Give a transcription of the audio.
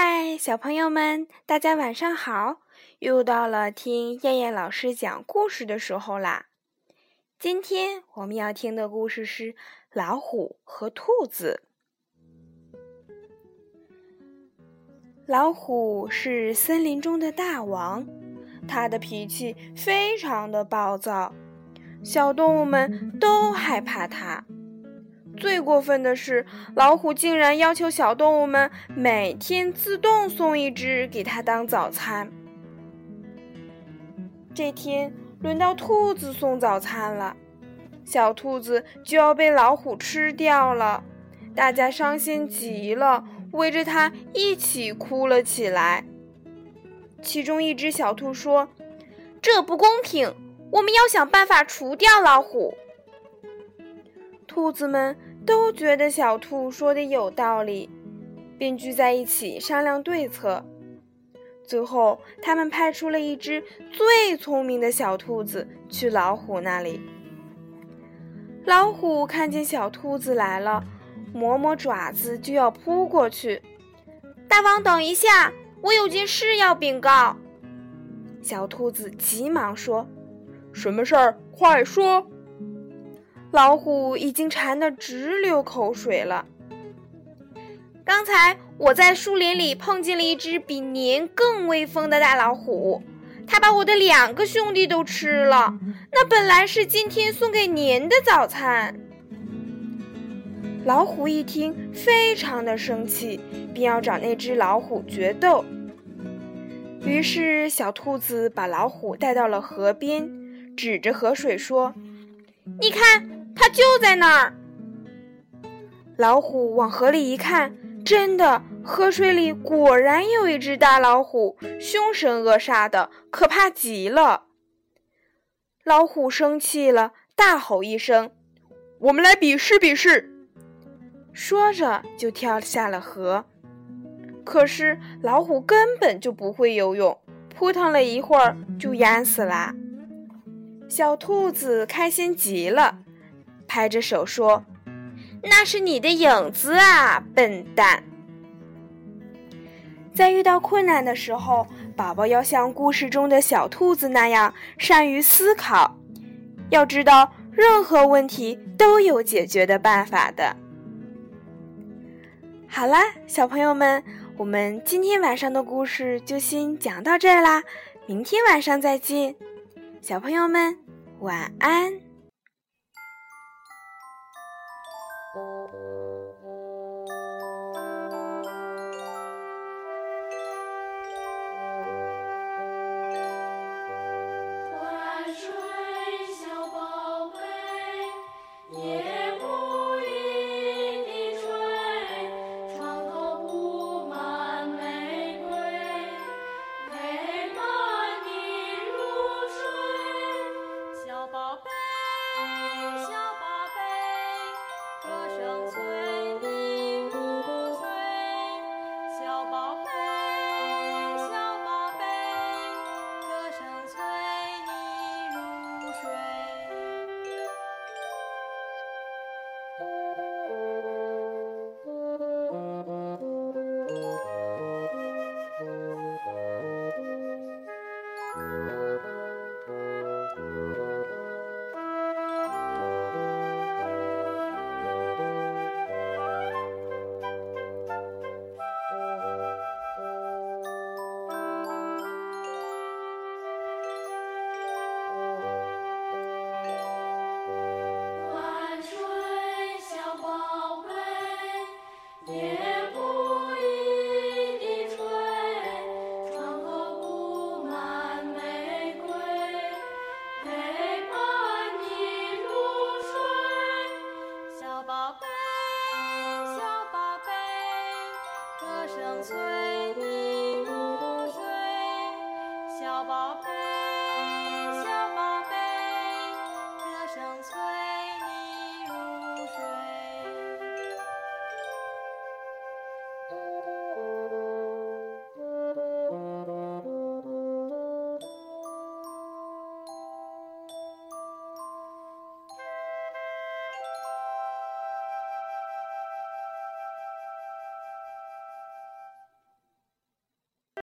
嗨，小朋友们，大家晚上好！又到了听燕燕老师讲故事的时候啦。今天我们要听的故事是《老虎和兔子》。老虎是森林中的大王，它的脾气非常的暴躁，小动物们都害怕它。最过分的是，老虎竟然要求小动物们每天自动送一只给它当早餐。这天轮到兔子送早餐了，小兔子就要被老虎吃掉了，大家伤心极了，围着它一起哭了起来。其中一只小兔说：“这不公平，我们要想办法除掉老虎。”兔子们。都觉得小兔说的有道理，便聚在一起商量对策。最后，他们派出了一只最聪明的小兔子去老虎那里。老虎看见小兔子来了，磨磨爪子就要扑过去。大王，等一下，我有件事要禀告。小兔子急忙说：“什么事儿？快说。”老虎已经馋得直流口水了。刚才我在树林里碰见了一只比您更威风的大老虎，它把我的两个兄弟都吃了。那本来是今天送给您的早餐。老虎一听，非常的生气，便要找那只老虎决斗。于是，小兔子把老虎带到了河边，指着河水说：“你看。”它就在那儿。老虎往河里一看，真的，河水里果然有一只大老虎，凶神恶煞的，可怕极了。老虎生气了，大吼一声：“我们来比试比试！”说着就跳下了河。可是老虎根本就不会游泳，扑腾了一会儿就淹死了。小兔子开心极了。拍着手说：“那是你的影子啊，笨蛋！”在遇到困难的时候，宝宝要像故事中的小兔子那样善于思考。要知道，任何问题都有解决的办法的。好啦，小朋友们，我们今天晚上的故事就先讲到这啦，明天晚上再见，小朋友们晚安。宝贝小宝贝歌声催你入睡。